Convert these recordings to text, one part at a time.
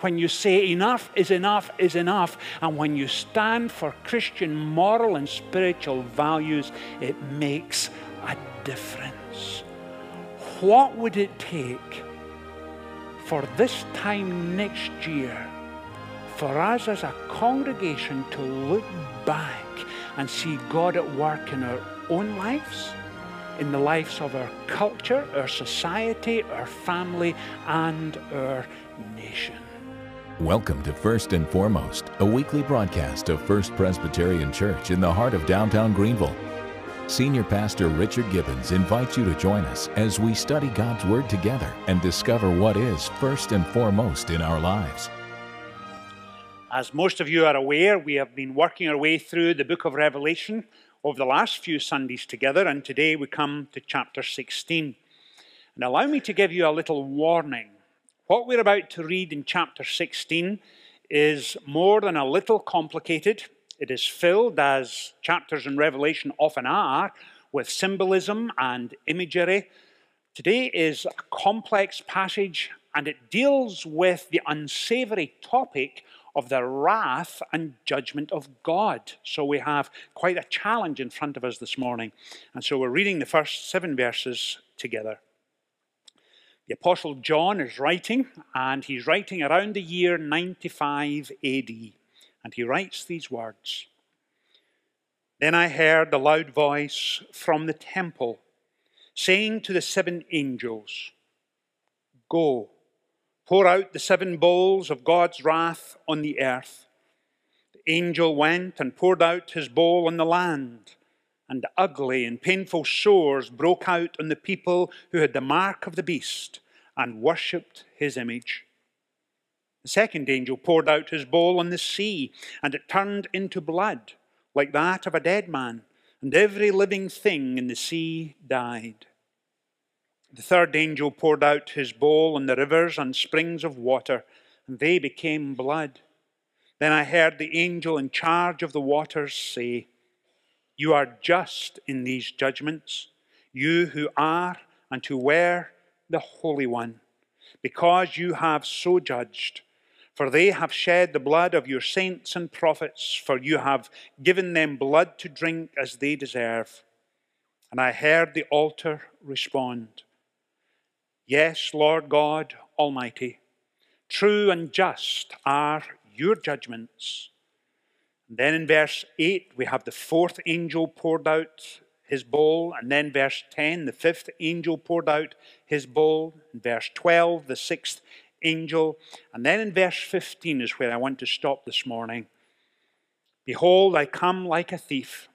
when you say enough is enough is enough, and when you stand for Christian moral and spiritual values, it makes a difference. What would it take for this time next year for us as a congregation to look back and see God at work in our own lives? in the lives of our culture, our society, our family, and our nation. Welcome to First and Foremost, a weekly broadcast of First Presbyterian Church in the heart of downtown Greenville. Senior Pastor Richard Gibbons invites you to join us as we study God's Word together and discover what is first and foremost in our lives. As most of you are aware, we have been working our way through the book of Revelation over the last few Sundays together, and today we come to chapter 16. And allow me to give you a little warning. What we're about to read in chapter 16 is more than a little complicated. It is filled, as chapters in Revelation often are, with symbolism and imagery. Today is a complex passage and it deals with the unsavory topic of the wrath and judgment of God. So we have quite a challenge in front of us this morning. And so we're reading the first seven verses together. The Apostle John is writing, and he's writing around the year 95 AD. And he writes these words Then I heard a loud voice from the temple saying to the seven angels, Go Pour out the seven bowls of God's wrath on the earth. The angel went and poured out his bowl on the land, and ugly and painful sores broke out on the people who had the mark of the beast and worshipped his image. The second angel poured out his bowl on the sea, and it turned into blood, like that of a dead man, and every living thing in the sea died. The third angel poured out his bowl on the rivers and springs of water, and they became blood. Then I heard the angel in charge of the waters say, You are just in these judgments, you who are and who were the Holy One, because you have so judged. For they have shed the blood of your saints and prophets, for you have given them blood to drink as they deserve. And I heard the altar respond, Yes, Lord God Almighty, true and just are your judgments. Then in verse 8, we have the fourth angel poured out his bowl. And then verse 10, the fifth angel poured out his bowl. In verse 12, the sixth angel. And then in verse 15 is where I want to stop this morning. Behold, I come like a thief.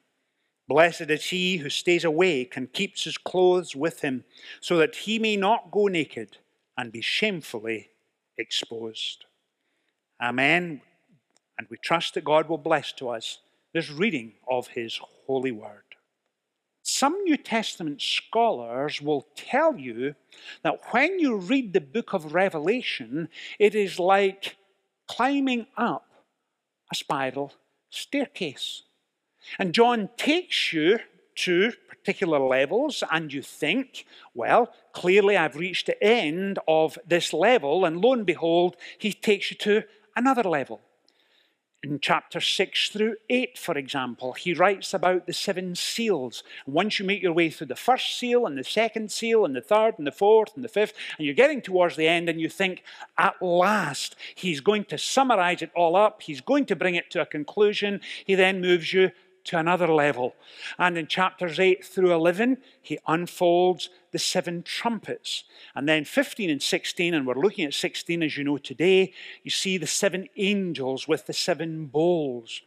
Blessed is he who stays awake and keeps his clothes with him, so that he may not go naked and be shamefully exposed. Amen. And we trust that God will bless to us this reading of his holy word. Some New Testament scholars will tell you that when you read the book of Revelation, it is like climbing up a spiral staircase. And John takes you to particular levels, and you think, well, clearly I've reached the end of this level, and lo and behold, he takes you to another level. In chapter 6 through 8, for example, he writes about the seven seals. And once you make your way through the first seal, and the second seal, and the third, and the fourth, and the fifth, and you're getting towards the end, and you think, at last, he's going to summarize it all up, he's going to bring it to a conclusion. He then moves you to another level. And in chapters 8 through 11, he unfolds the seven trumpets. And then 15 and 16, and we're looking at 16 as you know today, you see the seven angels with the seven bowls.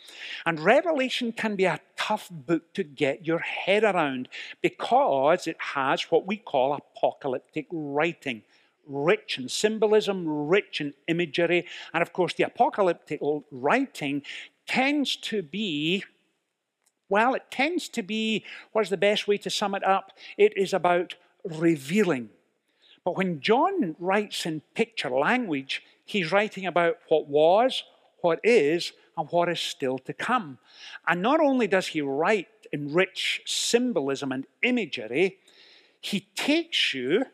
And Revelation can be a tough book to get your head around because it has what we call apocalyptic writing rich in symbolism, rich in imagery. And of course, the apocalyptic writing tends to be well, it tends to be what's the best way to sum it up? It is about revealing. But when John writes in picture language, he's writing about what was, what is, and what is still to come. And not only does he write in rich symbolism and imagery, he takes you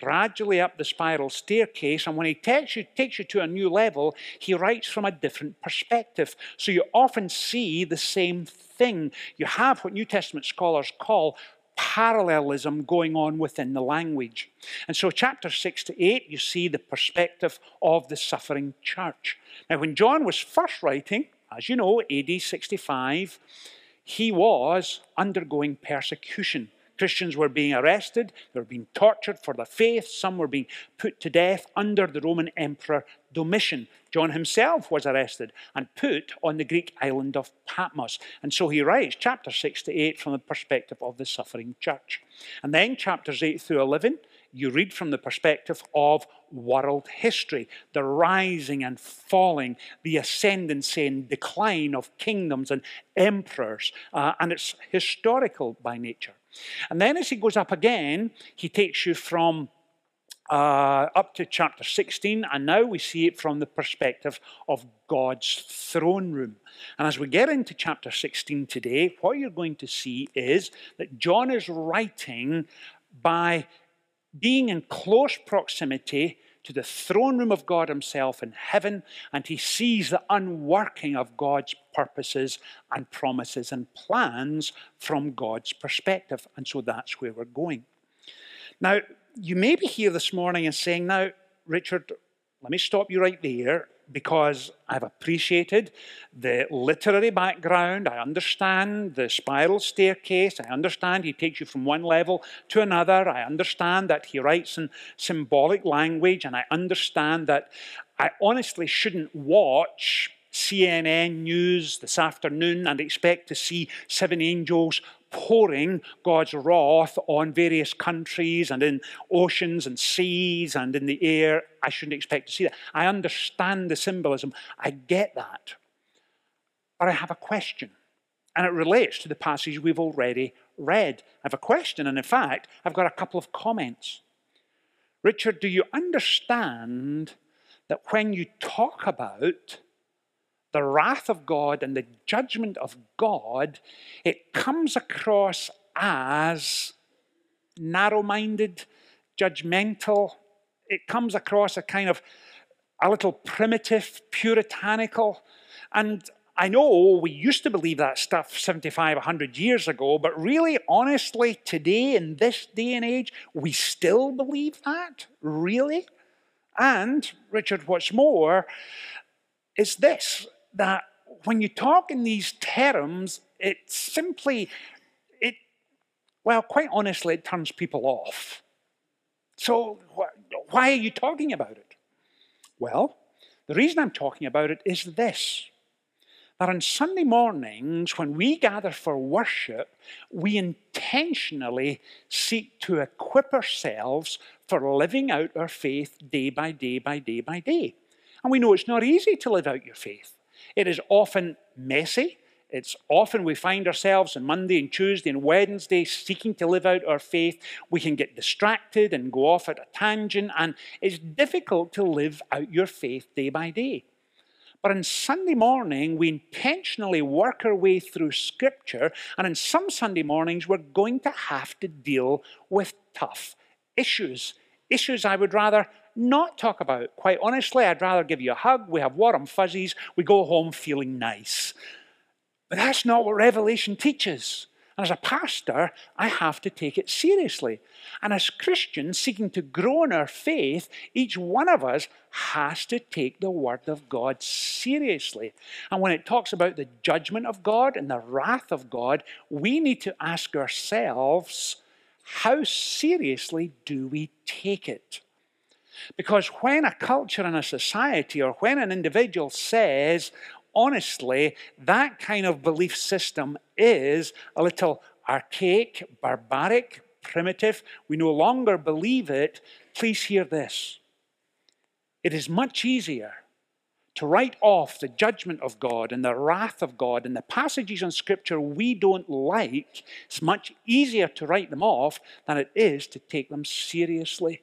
gradually up the spiral staircase. And when he takes you, takes you to a new level, he writes from a different perspective. So you often see the same thing. You have what New Testament scholars call parallelism going on within the language. And so, chapter 6 to 8, you see the perspective of the suffering church. Now, when John was first writing, as you know, AD 65, he was undergoing persecution. Christians were being arrested, they were being tortured for their faith, some were being put to death under the Roman Emperor Domitian. John himself was arrested and put on the Greek island of Patmos. And so he writes chapter 6 to 8 from the perspective of the suffering church. And then chapters 8 through 11, you read from the perspective of world history, the rising and falling, the ascendancy and decline of kingdoms and emperors, uh, and it's historical by nature. And then as he goes up again, he takes you from uh, up to chapter 16, and now we see it from the perspective of God's throne room. And as we get into chapter 16 today, what you're going to see is that John is writing by being in close proximity to the throne room of God Himself in heaven, and he sees the unworking of God's purposes and promises and plans from God's perspective. And so that's where we're going. Now, you may be here this morning and saying, Now, Richard, let me stop you right there because I've appreciated the literary background. I understand the spiral staircase. I understand he takes you from one level to another. I understand that he writes in symbolic language. And I understand that I honestly shouldn't watch CNN news this afternoon and expect to see seven angels pouring God's wrath on various countries and in oceans and seas and in the air. I shouldn't expect to see that. I understand the symbolism. I get that. But I have a question. And it relates to the passage we've already read. I have a question, and in fact, I've got a couple of comments. Richard, do you understand that when you talk about the wrath of God and the judgment of God, it comes across as narrow minded, judgmental. It comes across a kind of a little primitive, puritanical. And I know we used to believe that stuff 75, 100 years ago, but really, honestly, today, in this day and age, we still believe that? Really? And, Richard, what's more, is this that when you talk in these terms, it simply, it, well, quite honestly, it turns people off. So wh- why are you talking about it? Well, the reason I'm talking about it is this that on Sunday mornings, when we gather for worship, we intentionally seek to equip ourselves for living out our faith day by day by day by day. And we know it's not easy to live out your faith. It is often messy. It's often we find ourselves on Monday and Tuesday and Wednesday seeking to live out our faith. We can get distracted and go off at a tangent, and it's difficult to live out your faith day by day. But on Sunday morning, we intentionally work our way through Scripture, and on some Sunday mornings, we're going to have to deal with tough issues. Issues I would rather not talk about. Quite honestly, I'd rather give you a hug, we have warm fuzzies, we go home feeling nice. But that's not what Revelation teaches. And as a pastor, I have to take it seriously. And as Christians seeking to grow in our faith, each one of us has to take the Word of God seriously. And when it talks about the judgment of God and the wrath of God, we need to ask ourselves how seriously do we take it? Because when a culture and a society, or when an individual says, honestly, that kind of belief system is a little archaic, barbaric, primitive, we no longer believe it, please hear this. It is much easier to write off the judgment of God and the wrath of God and the passages in Scripture we don't like, it's much easier to write them off than it is to take them seriously.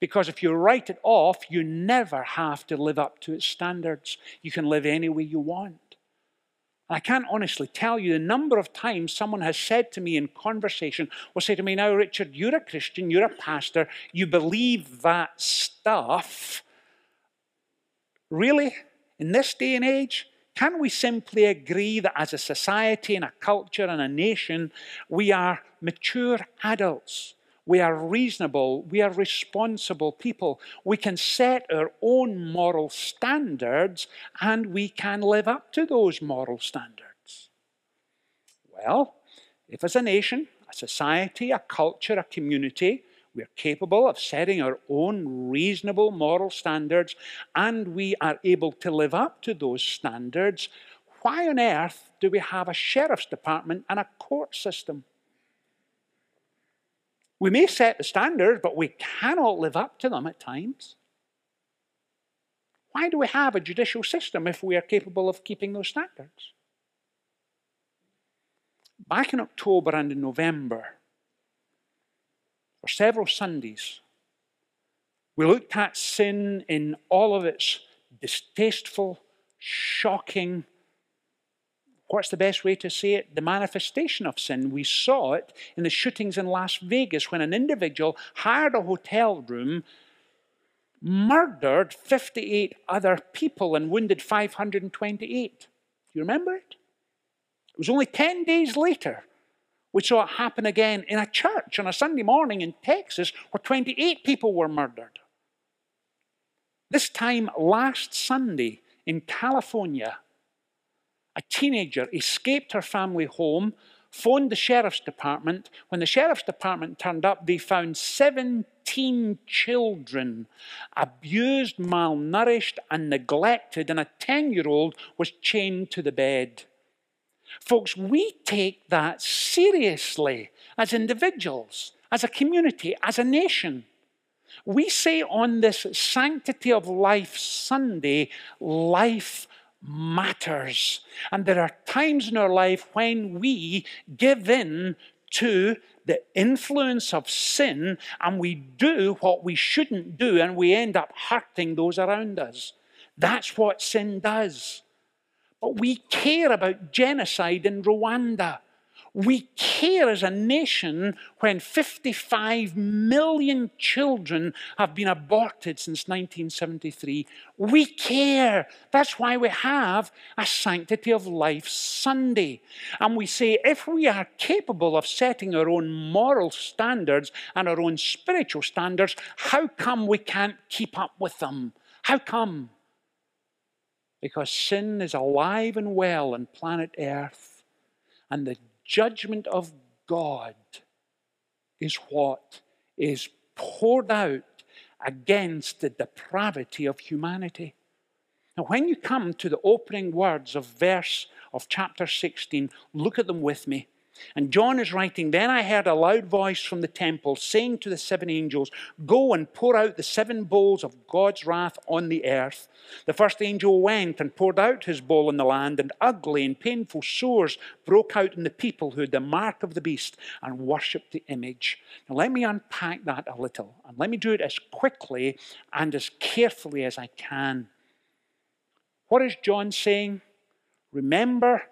Because if you write it off, you never have to live up to its standards. You can live any way you want. I can't honestly tell you the number of times someone has said to me in conversation, will say to me, Now, Richard, you're a Christian, you're a pastor, you believe that stuff. Really? In this day and age? Can we simply agree that as a society and a culture and a nation, we are mature adults? We are reasonable. We are responsible people. We can set our own moral standards and we can live up to those moral standards. Well, if as a nation, a society, a culture, a community, we are capable of setting our own reasonable moral standards and we are able to live up to those standards, why on earth do we have a sheriff's department and a court system? We may set the standards, but we cannot live up to them at times. Why do we have a judicial system if we are capable of keeping those standards? Back in October and in November, for several Sundays, we looked at sin in all of its distasteful, shocking, What's the best way to say it? The manifestation of sin. We saw it in the shootings in Las Vegas when an individual hired a hotel room, murdered 58 other people, and wounded 528. Do you remember it? It was only 10 days later we saw it happen again in a church on a Sunday morning in Texas where 28 people were murdered. This time last Sunday in California, a teenager escaped her family home, phoned the sheriff's department. When the sheriff's department turned up, they found 17 children abused, malnourished, and neglected, and a 10 year old was chained to the bed. Folks, we take that seriously as individuals, as a community, as a nation. We say on this Sanctity of Life Sunday, life matters. And there are times in our life when we give in to the influence of sin and we do what we shouldn't do and we end up hurting those around us. That's what sin does. But we care about genocide in Rwanda. We care as a nation when 55 million children have been aborted since 1973. We care. That's why we have a Sanctity of Life Sunday. And we say if we are capable of setting our own moral standards and our own spiritual standards, how come we can't keep up with them? How come? Because sin is alive and well on planet Earth. And the judgment of God is what is poured out against the depravity of humanity. Now, when you come to the opening words of verse of chapter 16, look at them with me. And John is writing, Then I heard a loud voice from the temple saying to the seven angels, Go and pour out the seven bowls of God's wrath on the earth. The first angel went and poured out his bowl on the land, and ugly and painful sores broke out in the people who had the mark of the beast and worshipped the image. Now let me unpack that a little, and let me do it as quickly and as carefully as I can. What is John saying? Remember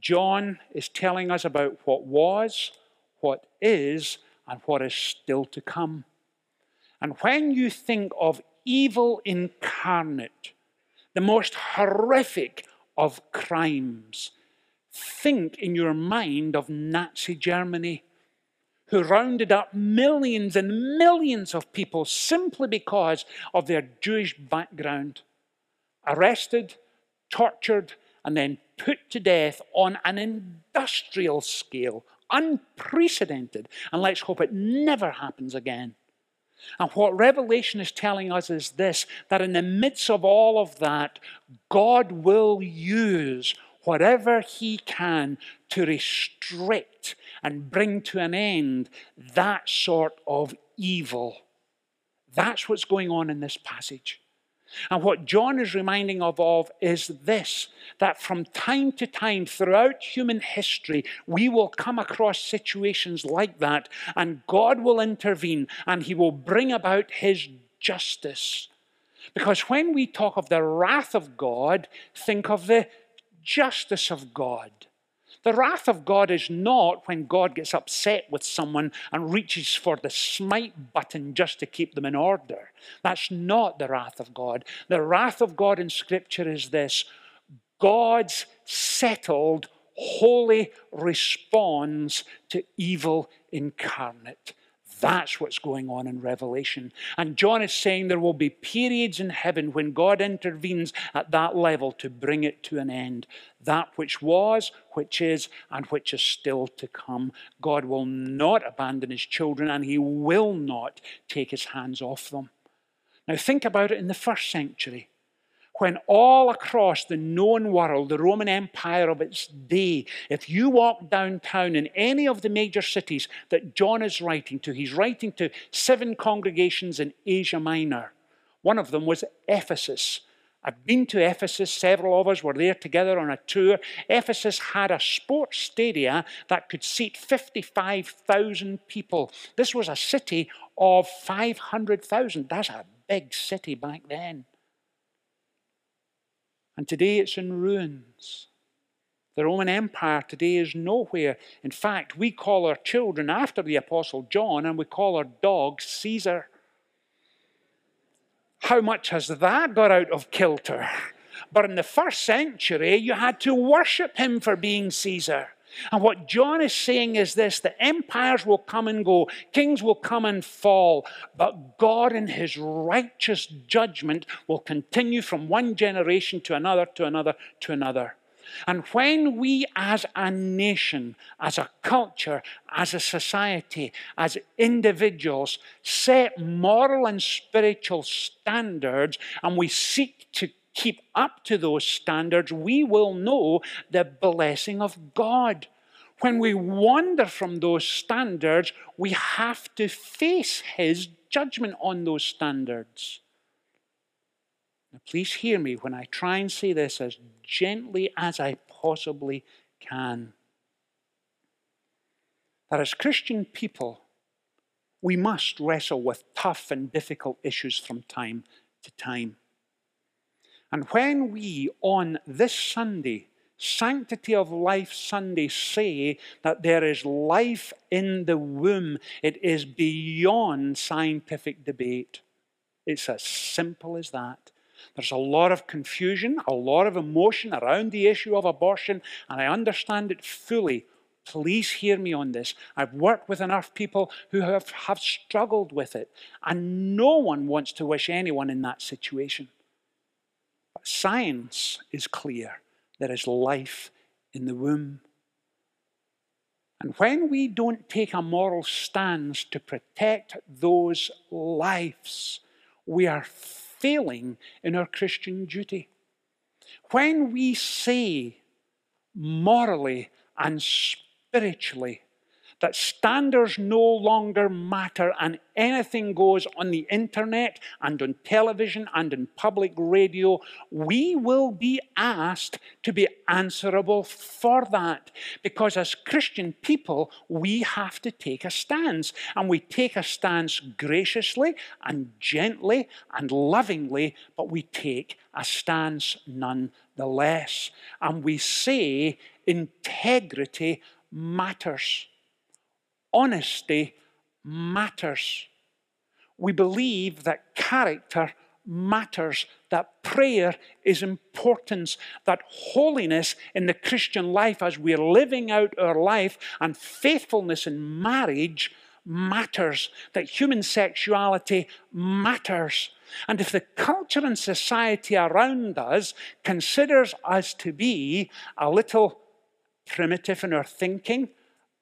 John is telling us about what was, what is, and what is still to come. And when you think of evil incarnate, the most horrific of crimes, think in your mind of Nazi Germany, who rounded up millions and millions of people simply because of their Jewish background, arrested, tortured, and then put to death on an industrial scale, unprecedented. And let's hope it never happens again. And what Revelation is telling us is this that in the midst of all of that, God will use whatever He can to restrict and bring to an end that sort of evil. That's what's going on in this passage. And what John is reminding of, of is this that from time to time throughout human history, we will come across situations like that, and God will intervene and he will bring about his justice. Because when we talk of the wrath of God, think of the justice of God. The wrath of God is not when God gets upset with someone and reaches for the smite button just to keep them in order. That's not the wrath of God. The wrath of God in Scripture is this God's settled, holy response to evil incarnate. That's what's going on in Revelation. And John is saying there will be periods in heaven when God intervenes at that level to bring it to an end. That which was, which is, and which is still to come. God will not abandon his children and he will not take his hands off them. Now, think about it in the first century when all across the known world, the Roman Empire of its day, if you walk downtown in any of the major cities that John is writing to, he's writing to seven congregations in Asia Minor. One of them was Ephesus. I've been to Ephesus, several of us were there together on a tour. Ephesus had a sports stadia that could seat 55,000 people. This was a city of 500,000. That's a big city back then. And today it's in ruins. The Roman Empire today is nowhere. In fact, we call our children after the Apostle John and we call our dogs Caesar. How much has that got out of kilter? But in the first century, you had to worship him for being Caesar. And what John is saying is this the empires will come and go, kings will come and fall, but God, in his righteous judgment, will continue from one generation to another, to another, to another. And when we as a nation, as a culture, as a society, as individuals set moral and spiritual standards and we seek to keep up to those standards, we will know the blessing of God. When we wander from those standards, we have to face His judgment on those standards. Now, please hear me when I try and say this as gently as I possibly can. That as Christian people, we must wrestle with tough and difficult issues from time to time. And when we, on this Sunday, Sanctity of Life Sunday, say that there is life in the womb, it is beyond scientific debate. It's as simple as that. There's a lot of confusion, a lot of emotion around the issue of abortion, and I understand it fully. Please hear me on this. I've worked with enough people who have, have struggled with it, and no one wants to wish anyone in that situation. Science is clear. There is life in the womb. And when we don't take a moral stance to protect those lives, we are failing in our Christian duty. When we say morally and spiritually that standards no longer matter and anything goes on the internet and on television and in public radio, we will be asked to be answerable for that. Because as Christian people, we have to take a stance. And we take a stance graciously and gently and lovingly, but we take a stance nonetheless. And we say integrity matters honesty matters. We believe that character matters, that prayer is important, that holiness in the Christian life as we're living out our life and faithfulness in marriage matters, that human sexuality matters. And if the culture and society around us considers us to be a little primitive in our thinking,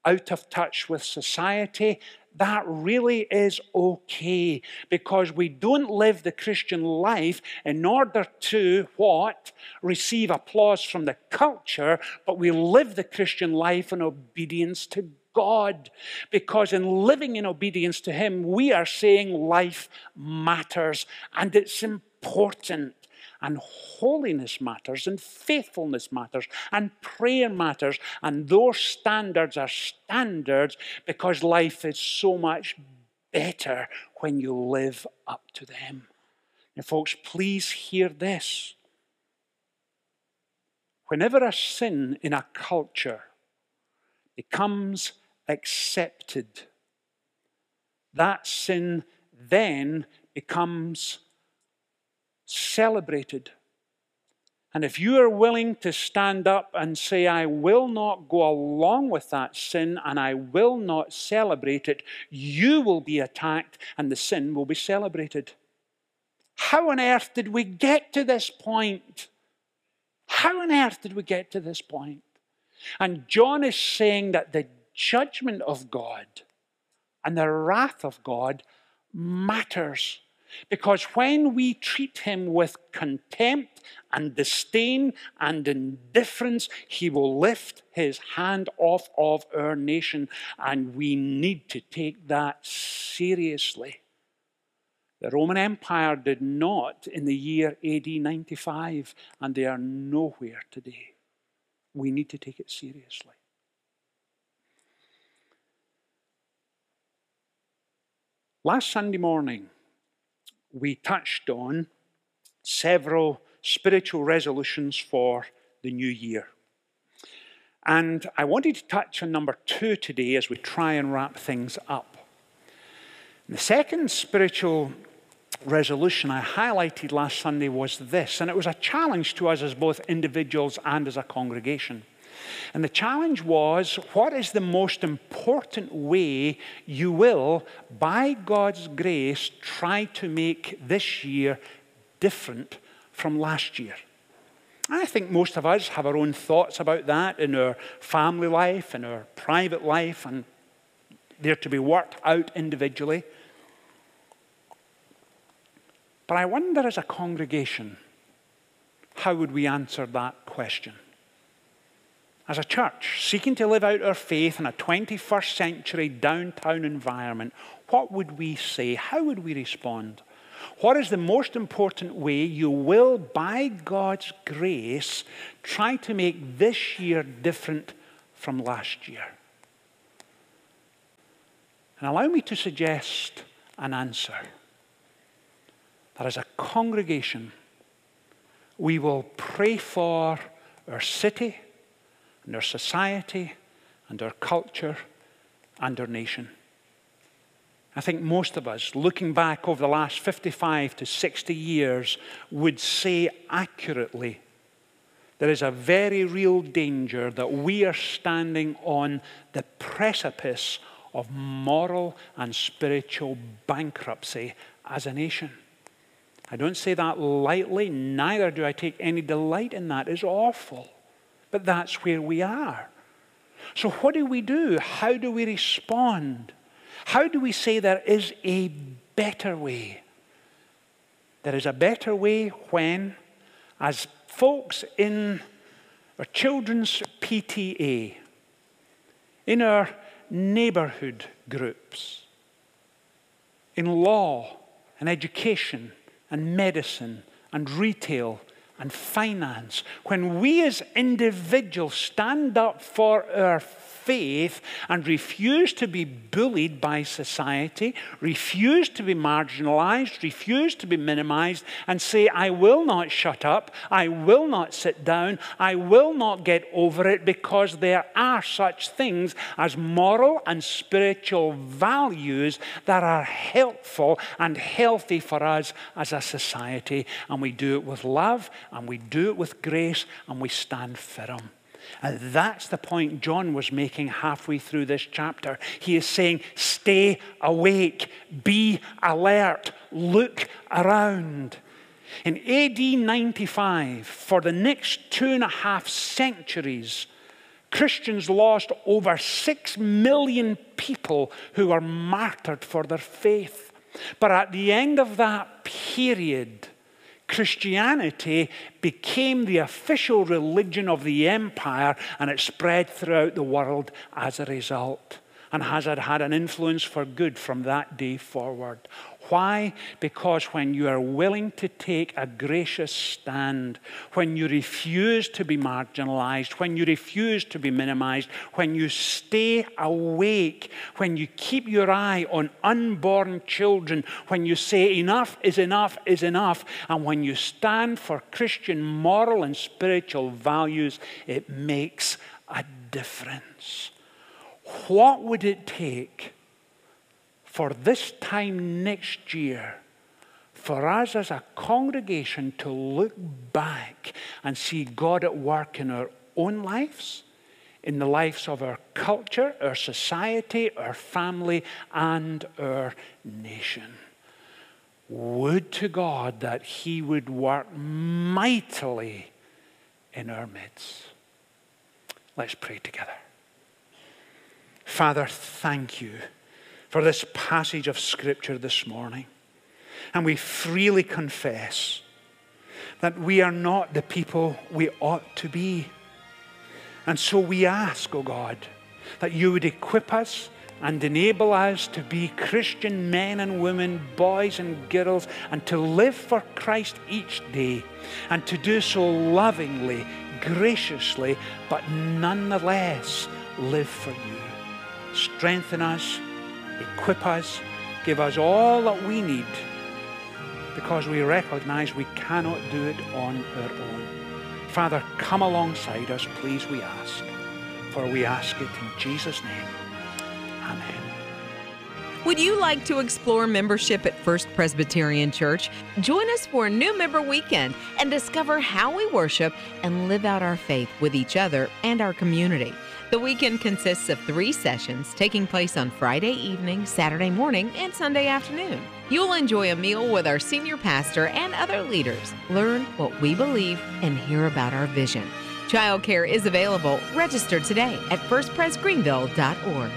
out of touch with society, that really is okay because we don't live the Christian life in order to what? Receive applause from the culture, but we live the Christian life in obedience to God. Because in living in obedience to Him, we are saying life matters and it's important and holiness matters, and faithfulness matters, and prayer matters. And those standards are standards because life is so much better when you live up to them. Now, folks, please hear this. Whenever a sin in a culture becomes accepted, that sin then becomes celebrated. And if you are willing to stand up and say, I will not go along with that sin and I will not celebrate it, you will be attacked and the sin will be celebrated. How on earth did we get to this point? How on earth did we get to this point? And John is saying that the judgment of God and the wrath of God matters. Because when we treat him with contempt and disdain and indifference, he will lift his hand off of our nation, and we need to take that seriously. The Roman Empire did not in the year AD 95, and they are nowhere today. We need to take it seriously. Last Sunday morning, we touched on several spiritual resolutions for the new year. And I wanted to touch on number two today as we try and wrap things up. the second spiritual resolution I highlighted last Sunday was this, and it was a challenge to us as both individuals and as a congregation. And the challenge was what is the most important way you will, by God's grace, try to make this year different from last year? I think most of us have our own thoughts about that in our family life, in our private life, and they're to be worked out individually. But I wonder as a congregation, how would we answer that question? As a church, seeking to live out our faith in a 21st century downtown environment, what would we say? How would we respond? What is the most important way you will, by God's grace, try to make this year different from last year? And allow me to suggest an answer that as a congregation, we will pray for our city and our society and our culture and our nation. I think most of us, looking back over the last 55 to 60 years, would say accurately there is a very real danger that we are standing on the precipice of moral and spiritual bankruptcy as a nation. I don't say that lightly, neither do I take any delight in that. It's awful. But that's where we are. So, what do we do? How do we respond? How do we say there is a better way? There is a better way when, as folks in our children's PTA, in our neighborhood groups, in law and education and medicine and retail and finance, when we as individuals stand up for our faith and refuse to be bullied by society, refuse to be marginalized, refuse to be minimized, and say, I will not shut up, I will not sit down, I will not get over it because there are such things as moral and spiritual values that are helpful and healthy for us as a society. And we do it with love and we do it with grace and we stand firm. And that's the point John was making halfway through this chapter. He is saying, Stay awake, be alert, look around. In AD 95, for the next two and a half centuries, Christians lost over six million people who were martyred for their faith. But at the end of that period, Christianity became the official religion of the empire and it spread throughout the world as a result. and has had an influence for good from that day forward? Why? Because when you are willing to take a gracious stand, when you refuse to be marginalized, when you refuse to be minimized, when you stay awake, when you keep your eye on unborn children, when you say enough is enough is enough, and when you stand for Christian moral and spiritual values, it makes a difference. What would it take? For this time next year for us as a congregation to look back and see God at work in our own lives, in the lives of our culture, our society, our family, and our nation. Would to God that He would work mightily in our midst. Let's pray together. Father, thank you for this passage of Scripture this morning. And we freely confess that we are not the people we ought to be. And so we ask, O oh God, that you would equip us and enable us to be Christian men and women, boys and girls, and to live for Christ each day, and to do so lovingly, graciously, but nonetheless live for you. Strengthen us equip us, give us all that we need because we recognize we cannot do it on our own. Father, come alongside us, please, we ask. For we ask it in Jesus' name. Amen. Would you like to explore membership at First Presbyterian Church? Join us for a new member weekend and discover how we worship and live out our faith with each other and our community. The weekend consists of three sessions taking place on Friday evening, Saturday morning, and Sunday afternoon. You'll enjoy a meal with our senior pastor and other leaders, learn what we believe, and hear about our vision. Childcare is available. Register today at firstpresgreenville.org.